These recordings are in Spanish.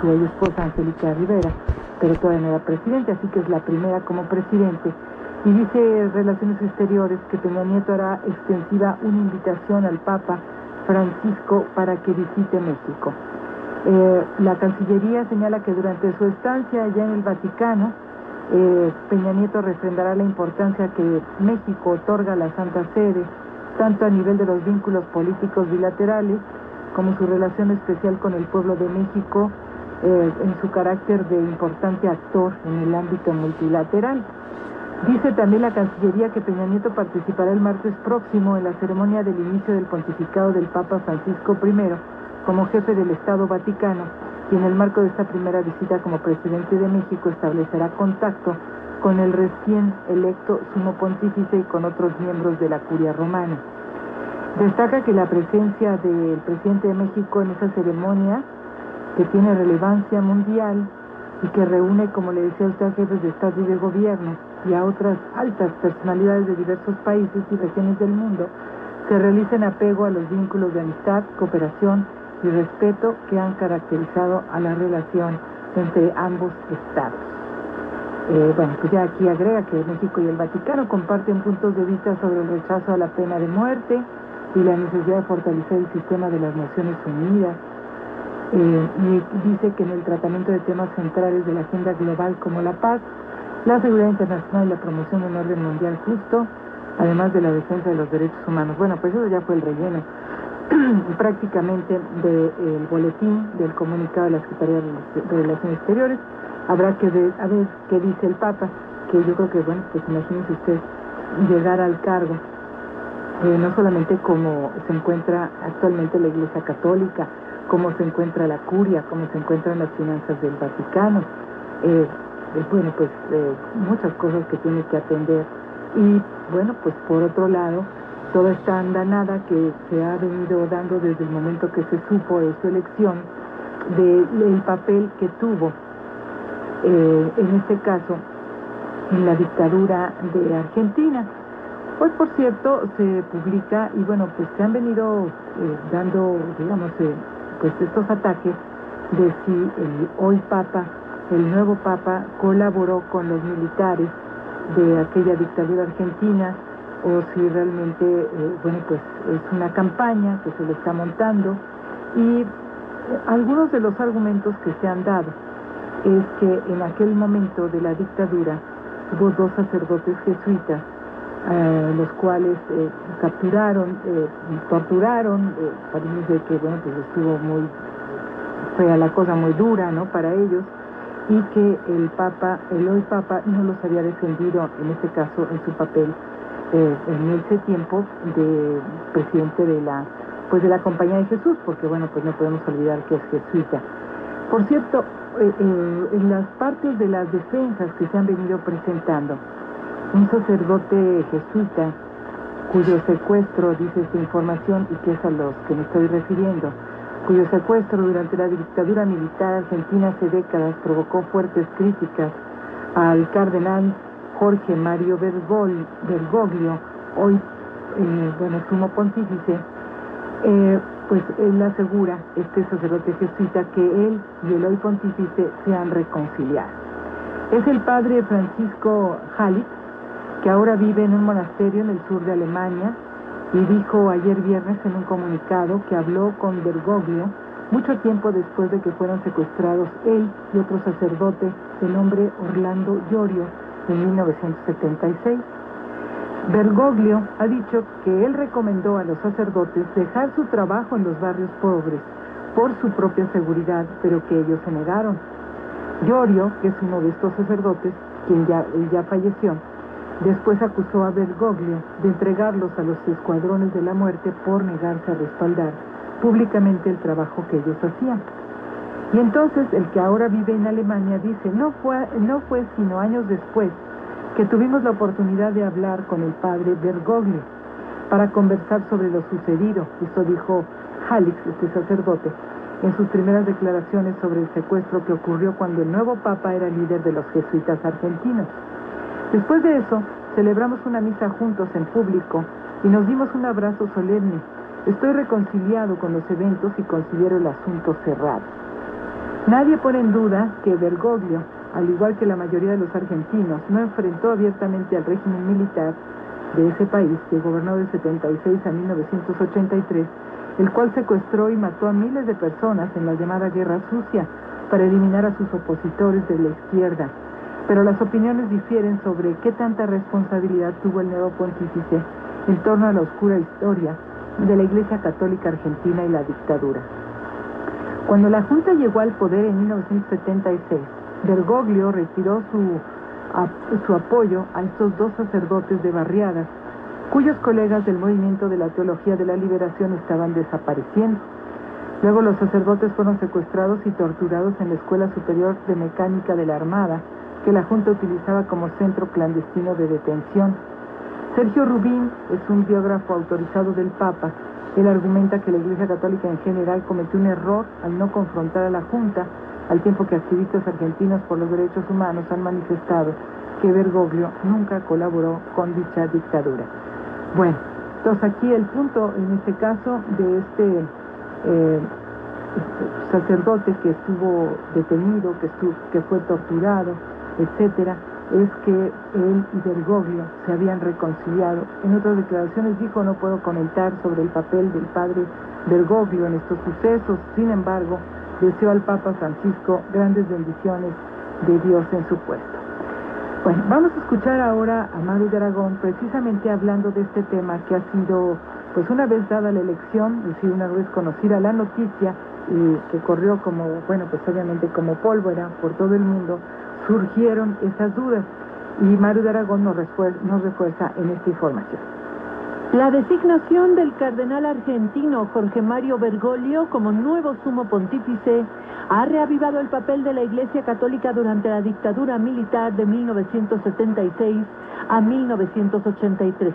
su esposa Angélica Rivera, pero todavía no era presidente, así que es la primera como presidente. Y dice Relaciones Exteriores que Peña Nieto hará extensiva una invitación al Papa Francisco para que visite México. Eh, la Cancillería señala que durante su estancia allá en el Vaticano, eh, Peña Nieto refrendará la importancia que México otorga a la Santa Sede, tanto a nivel de los vínculos políticos bilaterales como su relación especial con el pueblo de México eh, en su carácter de importante actor en el ámbito multilateral. Dice también la Cancillería que Peña Nieto participará el martes próximo en la ceremonia del inicio del pontificado del Papa Francisco I como jefe del Estado Vaticano y en el marco de esta primera visita como presidente de México establecerá contacto con el recién electo sumo pontífice y con otros miembros de la curia romana. Destaca que la presencia del presidente de México en esa ceremonia que tiene relevancia mundial y que reúne, como le decía usted, a jefes de Estado y de Gobierno y a otras altas personalidades de diversos países y regiones del mundo, se realiza en apego a los vínculos de amistad, cooperación y respeto que han caracterizado a la relación entre ambos estados. Eh, bueno, pues ya aquí agrega que México y el Vaticano comparten puntos de vista sobre el rechazo a la pena de muerte y la necesidad de fortalecer el sistema de las Naciones Unidas, eh, y dice que en el tratamiento de temas centrales de la agenda global como la paz, la seguridad internacional y la promoción de un orden mundial justo, además de la defensa de los derechos humanos. Bueno, pues eso ya fue el relleno prácticamente del boletín del comunicado de la Secretaría de Relaciones Exteriores. Habrá que ver, a ver qué dice el Papa, que yo creo que, bueno, pues imagínese usted llegar al cargo, eh, no solamente como se encuentra actualmente la Iglesia Católica, cómo se encuentra la curia, cómo se encuentran las finanzas del Vaticano. Eh, eh, bueno, pues eh, muchas cosas que tiene que atender. Y bueno, pues por otro lado, toda esta andanada que se ha venido dando desde el momento que se supo de su elección, del papel que tuvo, en este caso, en la dictadura de Argentina. Hoy, por cierto, se publica y bueno, pues se han venido dando, digamos, pues estos ataques de si el hoy Papa, el nuevo Papa, colaboró con los militares de aquella dictadura argentina o si realmente, eh, bueno, pues es una campaña que se le está montando. Y eh, algunos de los argumentos que se han dado es que en aquel momento de la dictadura hubo dos sacerdotes jesuitas eh, los cuales eh, capturaron, eh, torturaron, parece que bueno pues estuvo muy fue la cosa muy dura no para ellos y que el Papa, el hoy Papa no los había defendido en este caso en su papel en ese tiempo de presidente de la pues de la Compañía de Jesús, porque bueno pues no podemos olvidar que es jesuita. Por cierto, en las partes de las defensas que se han venido presentando, un sacerdote jesuita cuyo secuestro, dice esta información, y que es a los que me estoy refiriendo, cuyo secuestro durante la dictadura militar argentina hace décadas provocó fuertes críticas al cardenal Jorge Mario Bergoglio, hoy, eh, bueno, sumo pontífice, eh, pues él asegura, este sacerdote jesuita, que él y el hoy pontífice se han reconciliado. Es el padre Francisco Jalik, que ahora vive en un monasterio en el sur de Alemania y dijo ayer viernes en un comunicado que habló con Bergoglio mucho tiempo después de que fueron secuestrados él y otro sacerdote de nombre Orlando Llorio en 1976. Bergoglio ha dicho que él recomendó a los sacerdotes dejar su trabajo en los barrios pobres por su propia seguridad, pero que ellos se negaron. Llorio, que es uno de estos sacerdotes, quien ya, ya falleció, Después acusó a Bergoglio de entregarlos a los escuadrones de la muerte por negarse a respaldar públicamente el trabajo que ellos hacían. Y entonces el que ahora vive en Alemania dice, no fue, no fue sino años después que tuvimos la oportunidad de hablar con el padre Bergoglio para conversar sobre lo sucedido. Esto dijo Halix, este sacerdote, en sus primeras declaraciones sobre el secuestro que ocurrió cuando el nuevo papa era líder de los jesuitas argentinos. Después de eso, celebramos una misa juntos en público y nos dimos un abrazo solemne. Estoy reconciliado con los eventos y considero el asunto cerrado. Nadie pone en duda que Bergoglio, al igual que la mayoría de los argentinos, no enfrentó abiertamente al régimen militar de ese país que gobernó de 76 a 1983, el cual secuestró y mató a miles de personas en la llamada Guerra Sucia para eliminar a sus opositores de la izquierda. Pero las opiniones difieren sobre qué tanta responsabilidad tuvo el nuevo pontífice en torno a la oscura historia de la Iglesia Católica Argentina y la dictadura. Cuando la Junta llegó al poder en 1976, Bergoglio retiró su su apoyo a estos dos sacerdotes de barriadas, cuyos colegas del movimiento de la teología de la liberación estaban desapareciendo. Luego los sacerdotes fueron secuestrados y torturados en la Escuela Superior de Mecánica de la Armada, que la Junta utilizaba como centro clandestino de detención. Sergio Rubín es un biógrafo autorizado del Papa. Él argumenta que la Iglesia Católica en general cometió un error al no confrontar a la Junta al tiempo que activistas argentinos por los derechos humanos han manifestado que Bergoglio nunca colaboró con dicha dictadura. Bueno, entonces aquí el punto en este caso de este eh, sacerdote que estuvo detenido, que, que fue torturado, etcétera, es que él y Bergoglio se habían reconciliado. En otras declaraciones dijo no puedo comentar sobre el papel del padre Bergoglio en estos sucesos, sin embargo, deseó al Papa Francisco grandes bendiciones de Dios en su puesto. Bueno, vamos a escuchar ahora a Maru de Aragón precisamente hablando de este tema que ha sido, pues una vez dada la elección, es decir, una vez conocida la noticia y que corrió como, bueno, pues obviamente como pólvora por todo el mundo, surgieron esas dudas y Maru de Aragón nos refuerza en esta información. La designación del cardenal argentino Jorge Mario Bergoglio como nuevo sumo pontífice ha reavivado el papel de la Iglesia Católica durante la dictadura militar de 1976 a 1983.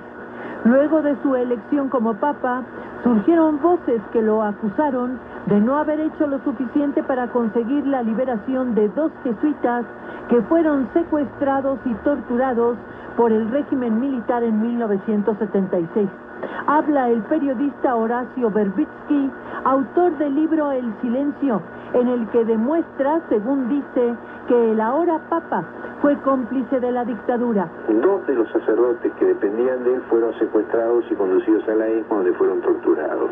Luego de su elección como papa, surgieron voces que lo acusaron de no haber hecho lo suficiente para conseguir la liberación de dos jesuitas que fueron secuestrados y torturados por el régimen militar en 1976. Habla el periodista Horacio Berbitsky, autor del libro El Silencio, en el que demuestra, según dice, que el ahora Papa fue cómplice de la dictadura. Dos de los sacerdotes que dependían de él fueron secuestrados y conducidos a la isla donde fueron torturados.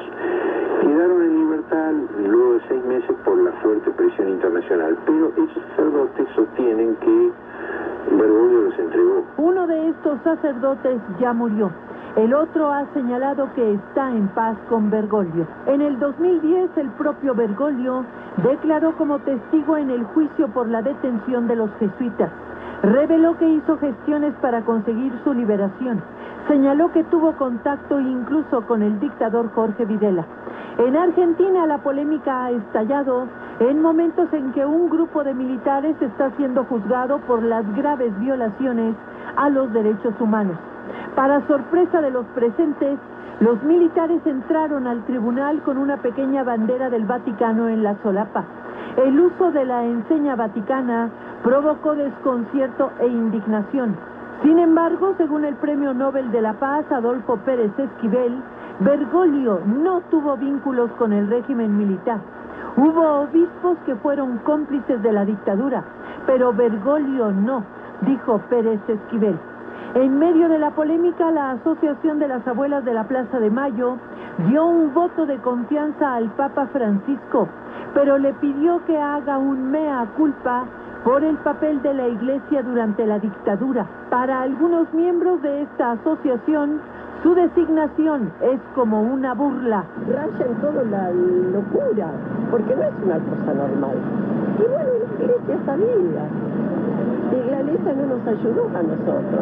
Quedaron en libertad luego de seis meses por la fuerte presión internacional, pero esos sacerdotes sostienen que Bergoglio los entregó. Uno de estos sacerdotes ya murió. El otro ha señalado que está en paz con Bergoglio. En el 2010, el propio Bergoglio declaró como testigo en el juicio por la detención de los jesuitas. Reveló que hizo gestiones para conseguir su liberación. Señaló que tuvo contacto incluso con el dictador Jorge Videla. En Argentina la polémica ha estallado en momentos en que un grupo de militares está siendo juzgado por las graves violaciones a los derechos humanos. Para sorpresa de los presentes, los militares entraron al tribunal con una pequeña bandera del Vaticano en la solapa. El uso de la enseña vaticana provocó desconcierto e indignación. Sin embargo, según el Premio Nobel de la Paz, Adolfo Pérez Esquivel, Bergoglio no tuvo vínculos con el régimen militar. Hubo obispos que fueron cómplices de la dictadura, pero Bergoglio no, dijo Pérez Esquivel. En medio de la polémica, la Asociación de las Abuelas de la Plaza de Mayo dio un voto de confianza al Papa Francisco, pero le pidió que haga un mea culpa por el papel de la Iglesia durante la dictadura. Para algunos miembros de esta asociación, su designación es como una burla. Raya en todo la locura, porque no es una cosa normal. Y bueno, la iglesia sabía. Y la iglesia no nos ayudó a nosotros.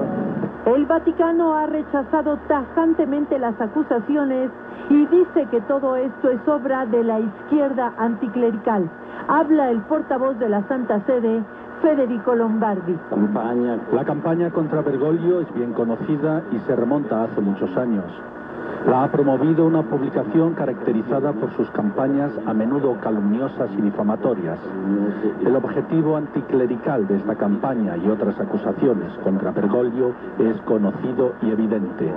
El Vaticano ha rechazado tajantemente las acusaciones y dice que todo esto es obra de la izquierda anticlerical. Habla el portavoz de la Santa Sede, Federico Lombardi. la campaña contra Bergoglio es bien conocida y se remonta hace muchos años. La ha promovido una publicación caracterizada por sus campañas a menudo calumniosas y difamatorias. El objetivo anticlerical de esta campaña y otras acusaciones contra Bergoglio es conocido y evidente.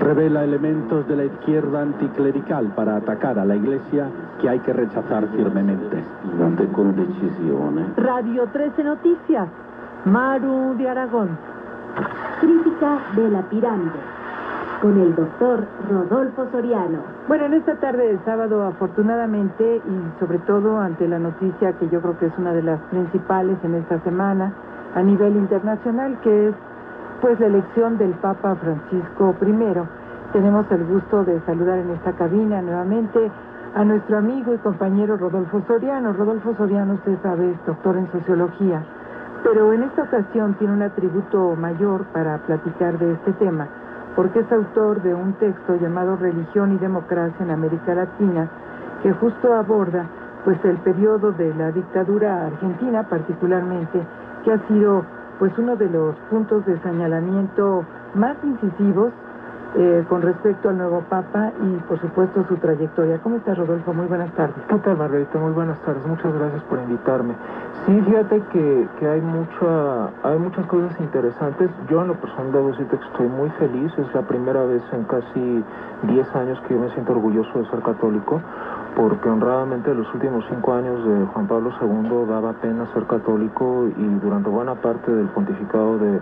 Revela elementos de la izquierda anticlerical para atacar a la Iglesia que hay que rechazar firmemente. Con decisión. Radio 13 Noticias. Maru de Aragón. Crítica de la pirámide. Con el doctor Rodolfo Soriano. Bueno, en esta tarde del sábado, afortunadamente, y sobre todo ante la noticia que yo creo que es una de las principales en esta semana a nivel internacional, que es pues la elección del Papa Francisco I. Tenemos el gusto de saludar en esta cabina nuevamente a nuestro amigo y compañero Rodolfo Soriano. Rodolfo Soriano, usted sabe, es doctor en sociología, pero en esta ocasión tiene un atributo mayor para platicar de este tema, porque es autor de un texto llamado Religión y Democracia en América Latina, que justo aborda pues el periodo de la dictadura argentina particularmente, que ha sido pues uno de los puntos de señalamiento más incisivos eh, con respecto al nuevo Papa y por supuesto su trayectoria. ¿Cómo estás, Rodolfo? Muy buenas tardes. ¿Qué tal, Margarita? Muy buenas tardes. Muchas gracias por invitarme. Sí, fíjate que, que hay, mucha, hay muchas cosas interesantes. Yo en lo personal debo decirte que estoy muy feliz. Es la primera vez en casi 10 años que yo me siento orgulloso de ser católico porque honradamente los últimos cinco años de Juan Pablo II daba pena ser católico y durante buena parte del pontificado de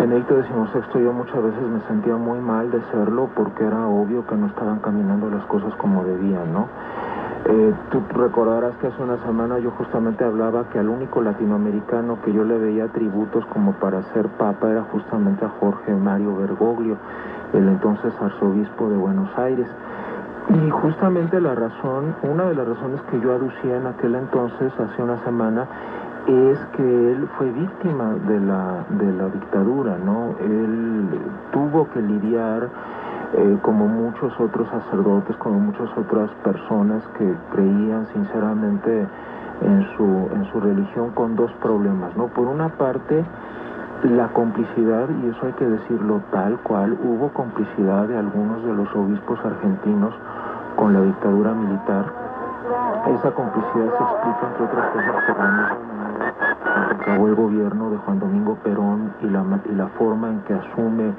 Benedicto XVI yo muchas veces me sentía muy mal de serlo porque era obvio que no estaban caminando las cosas como debían, ¿no? Eh, tú recordarás que hace una semana yo justamente hablaba que al único latinoamericano que yo le veía tributos como para ser papa era justamente a Jorge Mario Bergoglio, el entonces arzobispo de Buenos Aires. Y justamente la razón, una de las razones que yo aducía en aquel entonces, hace una semana, es que él fue víctima de la, de la dictadura, ¿no? Él tuvo que lidiar, eh, como muchos otros sacerdotes, como muchas otras personas que creían sinceramente en su, en su religión, con dos problemas, ¿no? Por una parte, la complicidad, y eso hay que decirlo tal cual, hubo complicidad de algunos de los obispos argentinos con la dictadura militar. Esa complicidad se explica, entre otras cosas, por la misma el gobierno de Juan Domingo Perón y la, y la forma en que asume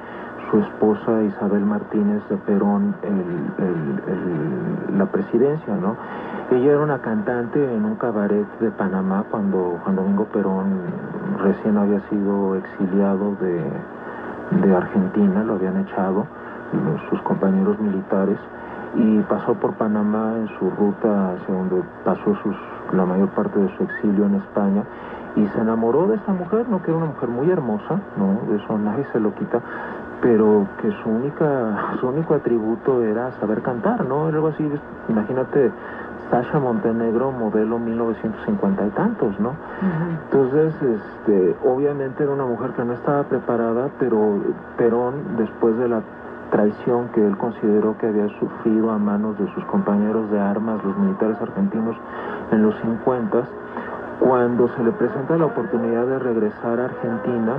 su esposa Isabel Martínez de Perón la presidencia, ¿no? Ella era una cantante en un cabaret de Panamá cuando Juan Domingo Perón recién había sido exiliado de, de Argentina, lo habían echado sus compañeros militares y pasó por Panamá en su ruta hacia donde pasó sus, la mayor parte de su exilio en España y se enamoró de esta mujer, no que era una mujer muy hermosa, no, eso nadie se lo quita, pero que su única, su único atributo era saber cantar, ¿no? Era algo así, imagínate Sasha Montenegro, modelo 1950 y tantos, ¿no? Entonces, este, obviamente era una mujer que no estaba preparada, pero Perón, después de la traición que él consideró que había sufrido a manos de sus compañeros de armas, los militares argentinos, en los 50, cuando se le presenta la oportunidad de regresar a Argentina,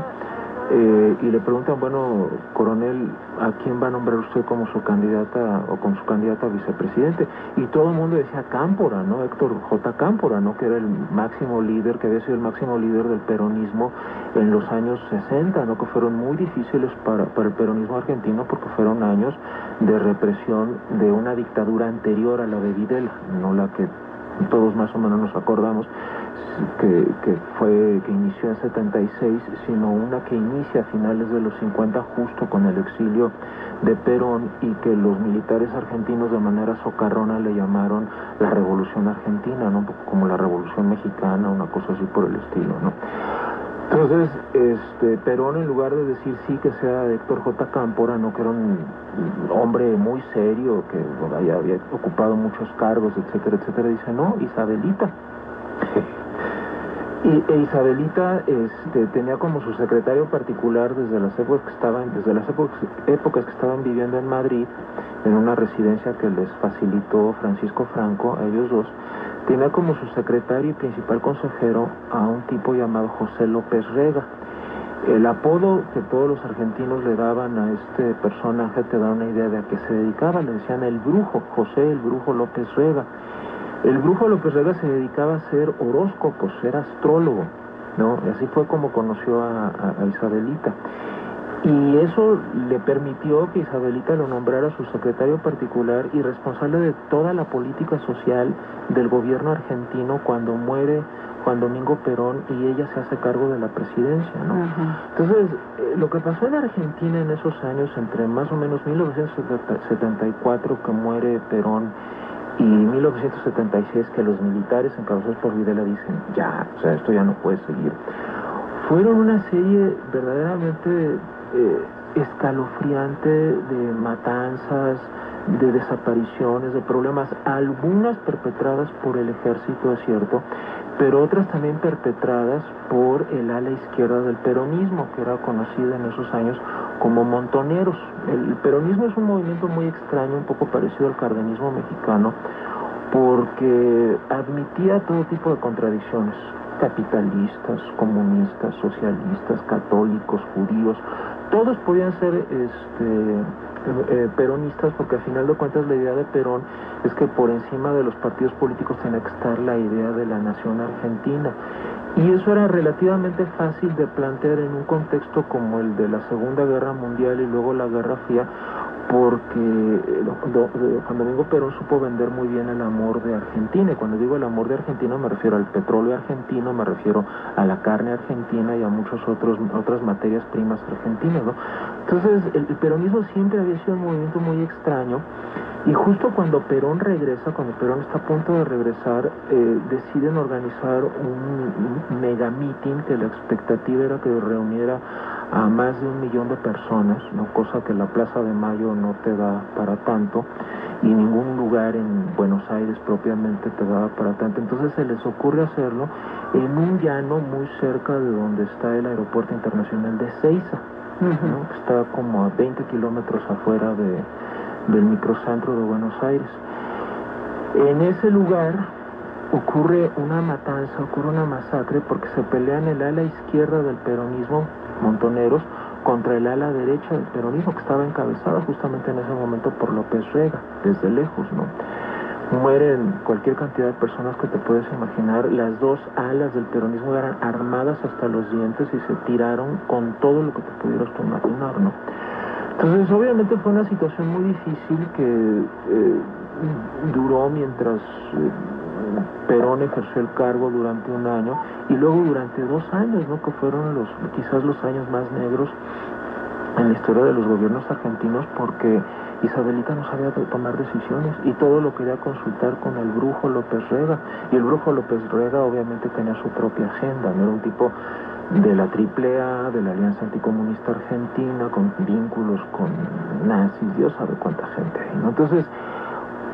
eh, y le preguntan, bueno, coronel, ¿a quién va a nombrar usted como su candidata o como su candidata a vicepresidente? Y todo el mundo decía Cámpora, ¿no? Héctor J. Cámpora, ¿no? Que era el máximo líder, que había sido el máximo líder del peronismo en los años 60, ¿no? Que fueron muy difíciles para, para el peronismo argentino porque fueron años de represión de una dictadura anterior a la de Videla, no la que todos más o menos nos acordamos que, fue, que inició en 76, sino una que inicia a finales de los 50 justo con el exilio de Perón y que los militares argentinos de manera socarrona le llamaron la Revolución Argentina, ¿no? como la Revolución Mexicana, una cosa así por el estilo, ¿no? Entonces, este, Perón en lugar de decir sí que sea Héctor J. Cámpora, ¿no? que era un hombre muy serio, que había, ocupado muchos cargos, etcétera, etcétera, dice, no, Isabelita. Y e Isabelita este, tenía como su secretario particular desde las épocas que estaban, desde las épocas que estaban viviendo en Madrid, en una residencia que les facilitó Francisco Franco, a ellos dos, tenía como su secretario y principal consejero a un tipo llamado José López Rega. El apodo que todos los argentinos le daban a este personaje te da una idea de a qué se dedicaba. Le decían el brujo, José el brujo López Rega. El brujo López Rega se dedicaba a hacer horóscopos, era astrólogo, ¿no? Y así fue como conoció a, Isabelita. Y eso le permitió que Isabelita lo nombrara su secretario particular y responsable de toda la política social del gobierno argentino cuando muere Juan Domingo Perón y ella se hace cargo de la presidencia, ¿no? Entonces, eh, lo que pasó en Argentina en esos años, entre más o menos 1974 que muere Perón y 1976 que los militares encabezados por Videla dicen, ya, o sea, esto ya no puede seguir, fueron una serie verdaderamente eh, escalofriante de matanzas, de desapariciones, de problemas, algunas perpetradas por el ejército, es cierto, pero otras también perpetradas por el ala izquierda del peronismo, que era conocida en esos años como montoneros. El peronismo es un movimiento muy extraño, un poco parecido al cardenismo mexicano, porque admitía todo tipo de contradicciones capitalistas, comunistas, socialistas, católicos, judíos, todos podían ser este, eh, peronistas porque al final de cuentas la idea de Perón es que por encima de los partidos políticos tenía que estar la idea de la nación argentina. Y eso era relativamente fácil de plantear en un contexto como el de la Segunda Guerra Mundial y luego la Guerra Fría, porque eh, Juan Domingo Perón supo vender muy bien el amor de Argentina. Y cuando digo el amor de Argentina me refiero al petróleo argentino, me refiero a la carne argentina y a muchas otras materias primas argentinas. Entonces el, peronismo siempre había sido un movimiento muy extraño. Y justo cuando Perón regresa, cuando Perón está a punto de regresar, eh, deciden organizar un, un mega meeting que la expectativa era que reuniera a más de un millón de personas, ¿no? cosa que la Plaza de Mayo no te da para tanto y ningún lugar en Buenos Aires propiamente te da para tanto. Entonces se les ocurre hacerlo en un llano muy cerca de donde está el Aeropuerto Internacional de Ceiza, que está como a 20 kilómetros afuera de, del microcentro de Buenos Aires. En ese lugar ocurre una matanza, ocurre una masacre porque se pelean el ala izquierda del peronismo montoneros contra el ala derecha del peronismo que estaba encabezada justamente en ese momento por López Rega, desde lejos, ¿no? Mueren cualquier cantidad de personas que te puedes imaginar. Las dos alas del peronismo eran armadas hasta los dientes y se tiraron con todo lo que te pudieras imaginar, ¿no? Entonces, obviamente fue una situación muy difícil que eh, duró mientras eh, Perón ejerció el cargo durante un año y luego durante dos años, ¿no? que fueron los quizás los años más negros en la historia de los gobiernos argentinos porque Isabelita no sabía tomar decisiones y todo lo quería consultar con el brujo López Rega y el brujo López Rega obviamente tenía su propia agenda, no era un tipo de la AAA, de la Alianza Anticomunista Argentina, con vínculos con nazis, Dios sabe cuánta gente hay, ¿no? Entonces,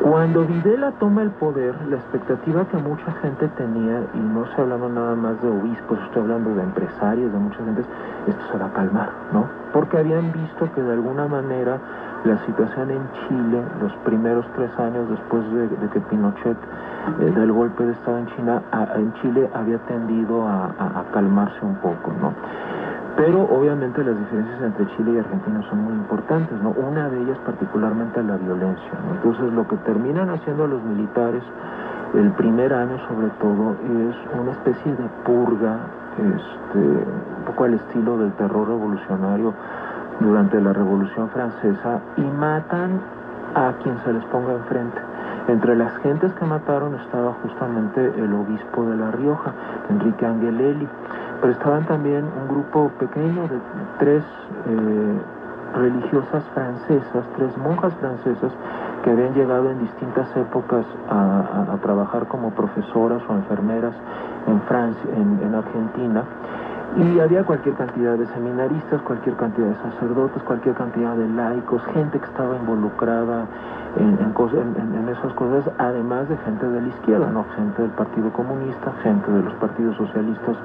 cuando Videla toma el poder, la expectativa que mucha gente tenía, y no estoy hablando nada más de obispos, estoy hablando de empresarios, de muchas gentes, esto se va a calmar, ¿no? Porque habían visto que de alguna manera la situación en Chile, los primeros tres años después de, que Pinochet eh, del golpe de Estado en China, en Chile había tendido a, a calmarse un poco, ¿no? Pero obviamente las diferencias entre Chile y Argentina son muy importantes, ¿no? Una de ellas particularmente la violencia, Entonces lo que terminan haciendo los militares el primer año sobre todo es una especie de purga, este, un poco al estilo del terror revolucionario durante la Revolución Francesa y matan a quien se les ponga enfrente. Entre las gentes que mataron estaba justamente el obispo de La Rioja, Enrique Angelelli pero estaban también un grupo pequeño de tres eh, religiosas francesas, tres monjas francesas que habían llegado en distintas épocas a, trabajar como profesoras o enfermeras en Francia, en, Argentina. Y había cualquier cantidad de seminaristas, cualquier cantidad de sacerdotes, cualquier cantidad de laicos, gente que estaba involucrada en, en, esas cosas, además de gente de la izquierda, ¿no? gente del Partido Comunista, gente de los partidos socialistas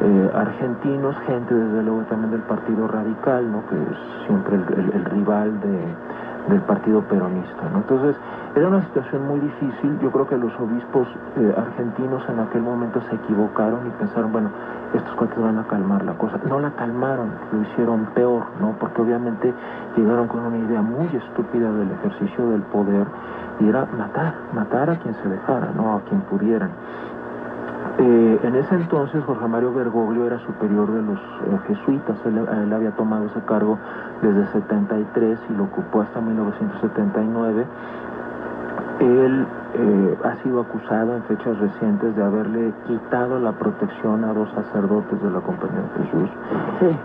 eh, argentinos, gente desde luego también del Partido Radical, ¿no? que es siempre el, rival de, del partido peronista. ¿no? Entonces, era una situación muy difícil. Yo creo que los obispos eh, argentinos en aquel momento se equivocaron y pensaron, bueno, estos cuates van a calmar la cosa. No la calmaron, lo hicieron peor, ¿no? Porque obviamente llegaron con una idea muy estúpida del ejercicio del poder y era matar, matar a quien se dejara, ¿no? A quien pudieran. Eh, en ese entonces Jorge Mario Bergoglio era superior de los eh, jesuitas, él, había tomado ese cargo desde 73 y lo ocupó hasta 1979. Él eh, ha sido acusado en fechas recientes de haberle quitado la protección a dos sacerdotes de la Compañía de Jesús.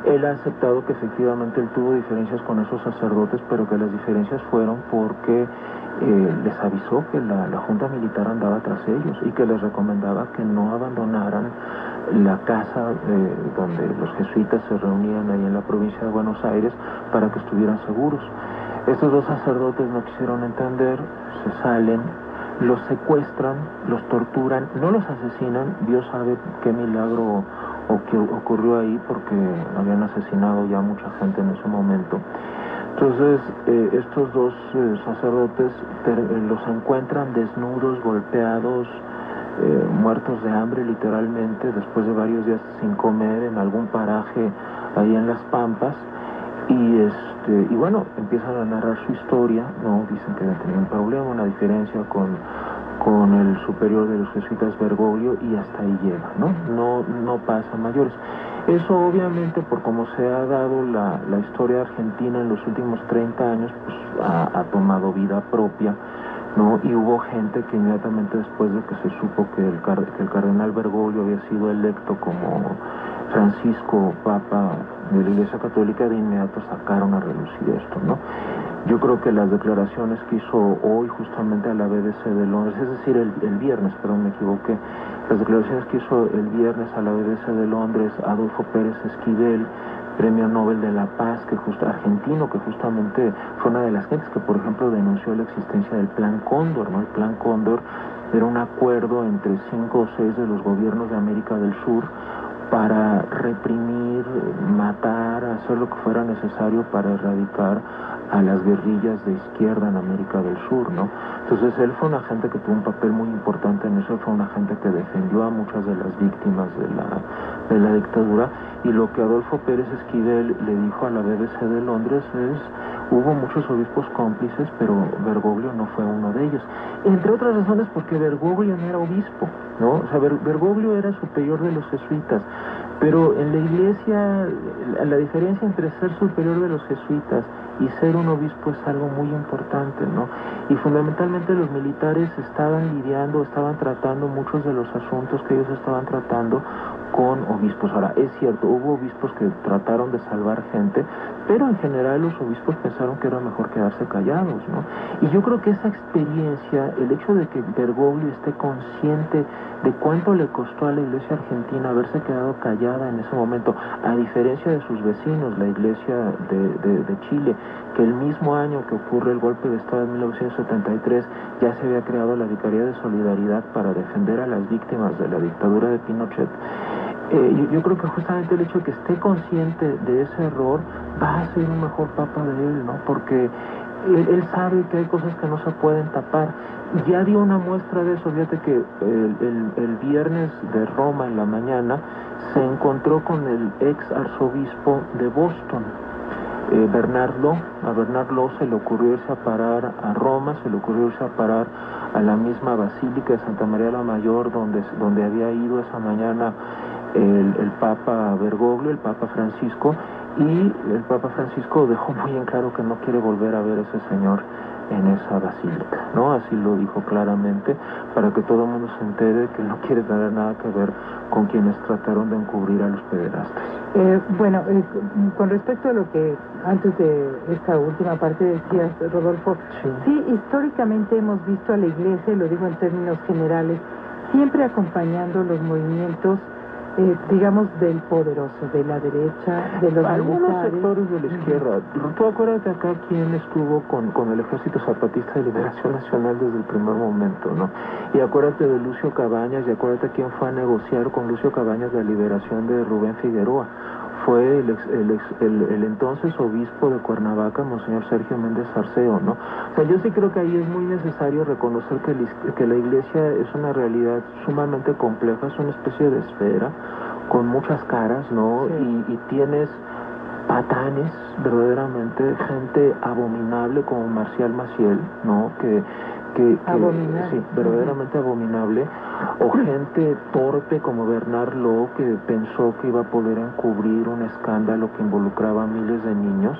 Él ha aceptado que efectivamente él tuvo diferencias con esos sacerdotes, pero que las diferencias fueron porque eh, les avisó que la, Junta Militar andaba tras ellos y que les recomendaba que no abandonaran la casa eh, donde los jesuitas se reunían ahí en la provincia de Buenos Aires para que estuvieran seguros. Estos dos sacerdotes no quisieron entender, se salen, los secuestran, los torturan, no los asesinan, Dios sabe qué milagro ocurrió ahí porque habían asesinado ya mucha gente en ese momento. Entonces, eh, estos dos eh, sacerdotes eh, los encuentran desnudos, golpeados, muertos de hambre literalmente, después de varios días sin comer en algún paraje ahí en las Pampas. Y, este, y bueno, empiezan a narrar su historia, ¿no? Dicen que tenían un problema, una diferencia con, con el superior de los jesuitas Bergoglio y hasta ahí llega, ¿no? No, no pasa mayores. Eso obviamente por cómo se ha dado la, historia argentina en los últimos 30 años, pues ha, tomado vida propia, ¿no? Y hubo gente que inmediatamente después de que se supo que el, que el cardenal Bergoglio había sido electo como Francisco Papa de la Iglesia Católica, de inmediato sacaron a relucir esto, ¿no? Yo creo que las declaraciones que hizo hoy justamente a la BBC de Londres, es decir, el, el viernes, perdón, me equivoqué, las declaraciones que hizo el viernes a la BBC de Londres Adolfo Pérez Esquivel, premio Nobel de la Paz, que justo, argentino, que justamente fue una de las gentes que, por ejemplo, denunció la existencia del Plan Cóndor, ¿no? El Plan Cóndor era un acuerdo entre cinco o seis de los gobiernos de América del Sur para reprimir, matar, hacer lo que fuera necesario para erradicar a las guerrillas de izquierda en América del Sur, ¿no? Entonces él fue una gente que tuvo un papel muy importante en eso, fue una gente que defendió a muchas de las víctimas de la, de la dictadura y lo que Adolfo Pérez Esquivel le dijo a la BBC de Londres es, hubo muchos obispos cómplices, pero Bergoglio no fue uno de ellos. Entre otras razones porque Bergoglio no era obispo, ¿no? O sea, Bergoglio era superior de los jesuitas, pero en la iglesia la diferencia entre ser superior de los jesuitas y ser un obispo es algo muy importante, ¿no? Y fundamentalmente los militares estaban lidiando, estaban tratando muchos de los asuntos que ellos estaban tratando con obispos. Ahora, es cierto, hubo obispos que trataron de salvar gente, pero en general los obispos pensaron que era mejor quedarse callados, ¿no? Y yo creo que esa experiencia, el hecho de que Bergoglio esté consciente de cuánto le costó a la iglesia argentina haberse quedado callada en ese momento, a diferencia de sus vecinos, la iglesia de, Chile, que el mismo año que ocurre el golpe de Estado en 1973 ya se había creado la Vicaría de Solidaridad para defender a las víctimas de la dictadura de Pinochet. Eh, yo, creo que justamente el hecho de que esté consciente de ese error va a ser un mejor papa de él, ¿no? Porque él, sabe que hay cosas que no se pueden tapar. Ya dio una muestra de eso, fíjate que el, viernes de Roma en la mañana se encontró con el ex arzobispo de Boston, eh, Bernardo. A Bernardo se le ocurrió irse a parar a Roma, se le ocurrió irse a parar a la misma Basílica de Santa María la Mayor, donde, donde había ido esa mañana el, el Papa Bergoglio, el Papa Francisco, y el Papa Francisco dejó muy en claro que no quiere volver a ver a ese señor en esa basílica, ¿no? Así lo dijo claramente, para que todo el mundo se entere que no quiere tener nada que ver con quienes trataron de encubrir a los pederastas. Eh, bueno, eh, con respecto a lo que antes de esta última parte decías, Rodolfo, sí, históricamente hemos visto a la Iglesia, y lo digo en términos generales, siempre acompañando los movimientos eh, digamos, del poderoso, de la derecha, de los Algunos sectores de la izquierda. Tú acuérdate acá quién estuvo con, con el Ejército Zapatista de Liberación Nacional desde el primer momento, ¿no? Y acuérdate de Lucio Cabañas y acuérdate quién fue a negociar con Lucio Cabañas la liberación de Rubén Figueroa fue el, el, entonces obispo de Cuernavaca, Monseñor Sergio Méndez Arceo, ¿no? O sea, yo sí creo que ahí es muy necesario reconocer que, que la iglesia es una realidad sumamente compleja, es una especie de esfera con muchas caras, ¿no? Y, y tienes patanes, verdaderamente gente abominable como Marcial Maciel, ¿no? Que, que, sí, verdaderamente abominable, o gente torpe como Bernard Lowe que pensó que iba a poder encubrir un escándalo que involucraba a miles de niños.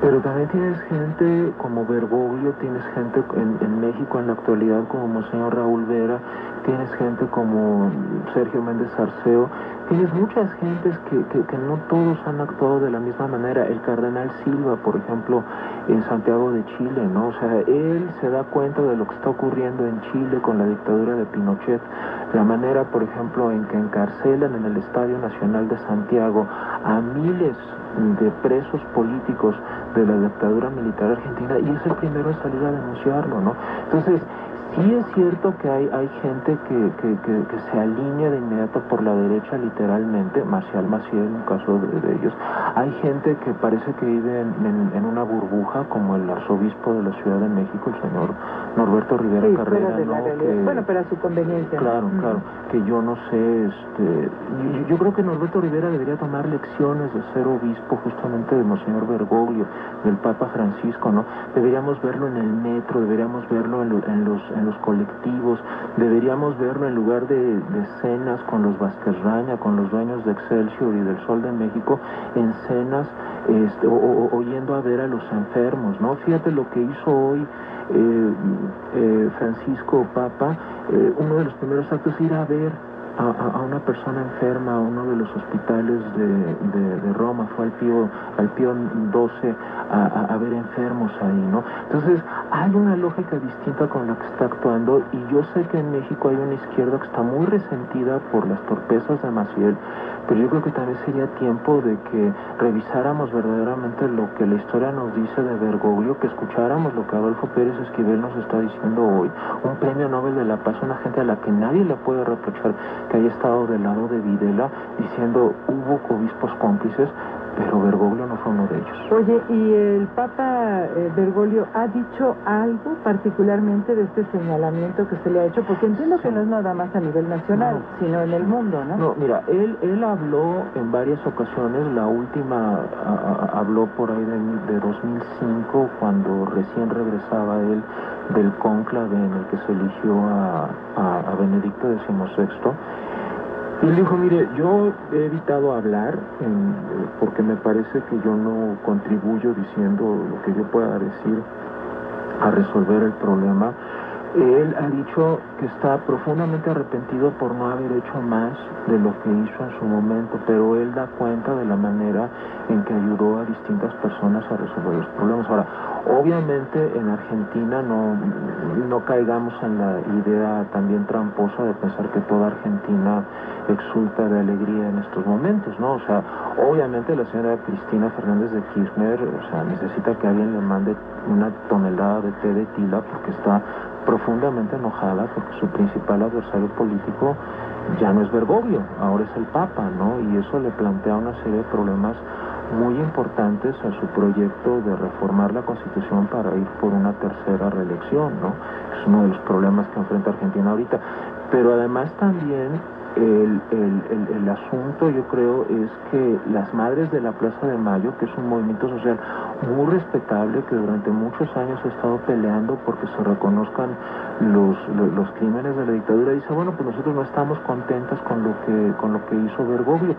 Pero también tienes gente como Bergoglio, tienes gente en, en México en la actualidad como Monseñor Raúl Vera, tienes gente como Sergio Méndez Arceo, tienes muchas gentes que, que, no todos han actuado de la misma manera. El cardenal Silva, por ejemplo, en Santiago de Chile, ¿no? O sea, él se da cuenta de lo que está ocurriendo en Chile con la dictadura de Pinochet, la manera, por ejemplo, en que encarcelan en el Estadio Nacional de Santiago a miles de presos políticos de la dictadura militar argentina y es el primero en salir a denunciarlo, ¿no? Entonces, Sí es cierto que hay, hay gente que, que, que, se alinea de inmediato por la derecha literalmente, Marcial Maciel en un caso de, ellos. Hay gente que parece que vive en, en, una burbuja, como el arzobispo de la Ciudad de México, el señor Norberto Rivera Carrera. ¿no? bueno, pero a su conveniencia. Claro, claro, que yo no sé, este, yo, creo que Norberto Rivera debería tomar lecciones de ser obispo justamente de Monseñor Bergoglio, del Papa Francisco, ¿no? Deberíamos verlo en el metro, deberíamos verlo en, en los en los colectivos, deberíamos verlo en lugar de, cenas con los Vázquez con los dueños de Excelsior y del Sol de México, en cenas este, o, yendo a ver a los enfermos, ¿no? Fíjate lo que hizo hoy eh, eh, Francisco Papa, eh, uno de los primeros actos ir a ver a, una persona enferma a uno de los hospitales de, Roma, fue al Pío, al Pío 12 a, ver enfermos ahí, ¿no? Entonces, hay una lógica distinta con la que está actuando y yo sé que en México hay una izquierda que está muy resentida por las torpezas de Maciel, pero yo creo que también sería tiempo de que revisáramos verdaderamente lo que la historia nos dice de Bergoglio, que escucháramos lo que Adolfo Pérez Esquivel nos está diciendo hoy, un premio Nobel de la Paz, una gente a la que nadie le puede reprochar que haya estado del lado de Videla diciendo hubo obispos cómplices, pero Bergoglio no fue uno de ellos. Oye, ¿y el Papa eh, Bergoglio ha dicho algo particularmente de este señalamiento que se le ha hecho? Porque entiendo que no es nada más a nivel nacional, sino en el mundo, ¿no? No, mira, él, él habló en varias ocasiones, la última habló por ahí de, de 2005, cuando recién regresaba él del cónclave en el que se eligió a, a, a Benedicto XVI y él dijo, mire, yo he evitado hablar porque me parece que yo no contribuyo diciendo lo que yo pueda decir a resolver el problema. Él ha dicho que está profundamente arrepentido por no haber hecho más de lo que hizo en su momento, pero él da cuenta de la manera en que ayudó a distintas personas a resolver los problemas. Ahora, obviamente en Argentina no, no caigamos en la idea también tramposa de pensar que toda Argentina exulta de alegría en estos momentos, ¿no? O sea, obviamente la señora Cristina Fernández de Kirchner, o sea, necesita que alguien le mande una tonelada de té de tila porque está profundamente enojada porque su principal adversario político ya no es Bergoglio, ahora es el Papa, ¿no? Y eso le plantea una serie de problemas muy importantes a su proyecto de reformar la Constitución para ir por una tercera reelección, ¿no? Es uno de los problemas que enfrenta Argentina ahorita. Pero además también el, el, el, asunto, yo creo, es que las Madres de la Plaza de Mayo, que es un movimiento social muy respetable, que durante muchos años ha estado peleando porque se reconozcan los, los, crímenes de la dictadura, dice, bueno, pues nosotros no estamos contentas con lo que, con lo que hizo Bergoglio.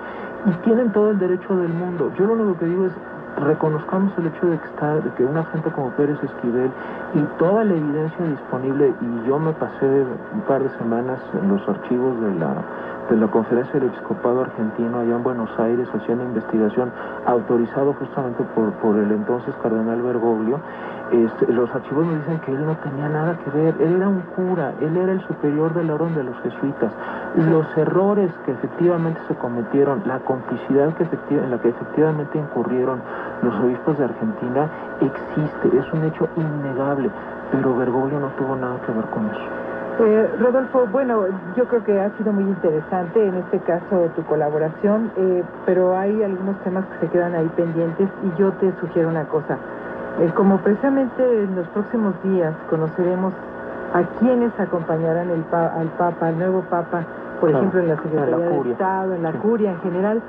Y tienen todo el derecho del mundo. Yo lo único que digo es, reconozcamos el hecho de que, está, de que una gente como Pérez Esquivel y toda la evidencia disponible, y yo me pasé un par de semanas en los archivos de la, de la Conferencia del Episcopado Argentino allá en Buenos Aires haciendo investigación autorizado justamente por, por el entonces cardenal Bergoglio, este, los archivos nos dicen que él no tenía nada que ver, él era un cura, él era el superior del orden de los jesuitas. Los errores que efectivamente se cometieron, la complicidad que en la que efectivamente incurrieron los obispos de Argentina existe, es un hecho innegable, pero Bergoglio no tuvo nada que ver con eso. Eh, Rodolfo, bueno, yo creo que ha sido muy interesante en este caso tu colaboración, eh, pero hay algunos temas que se quedan ahí pendientes y yo te sugiero una cosa. Eh, como precisamente en los próximos días conoceremos a quienes acompañarán el al Papa, al nuevo Papa, por ejemplo en la Secretaría de. Estado, en la curia en general,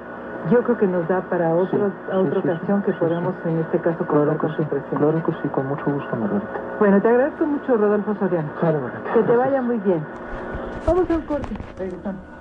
yo creo que nos da para otro, Sí, a otra sí, ocasión que podamos en este caso Claro contar que con su presencia. claro que sí, con mucho gusto, Margarita. Bueno, te agradezco mucho, Rodolfo Soriano. Claro, Margarita. Que te vaya muy bien. Vamos a un corte. Regresamos.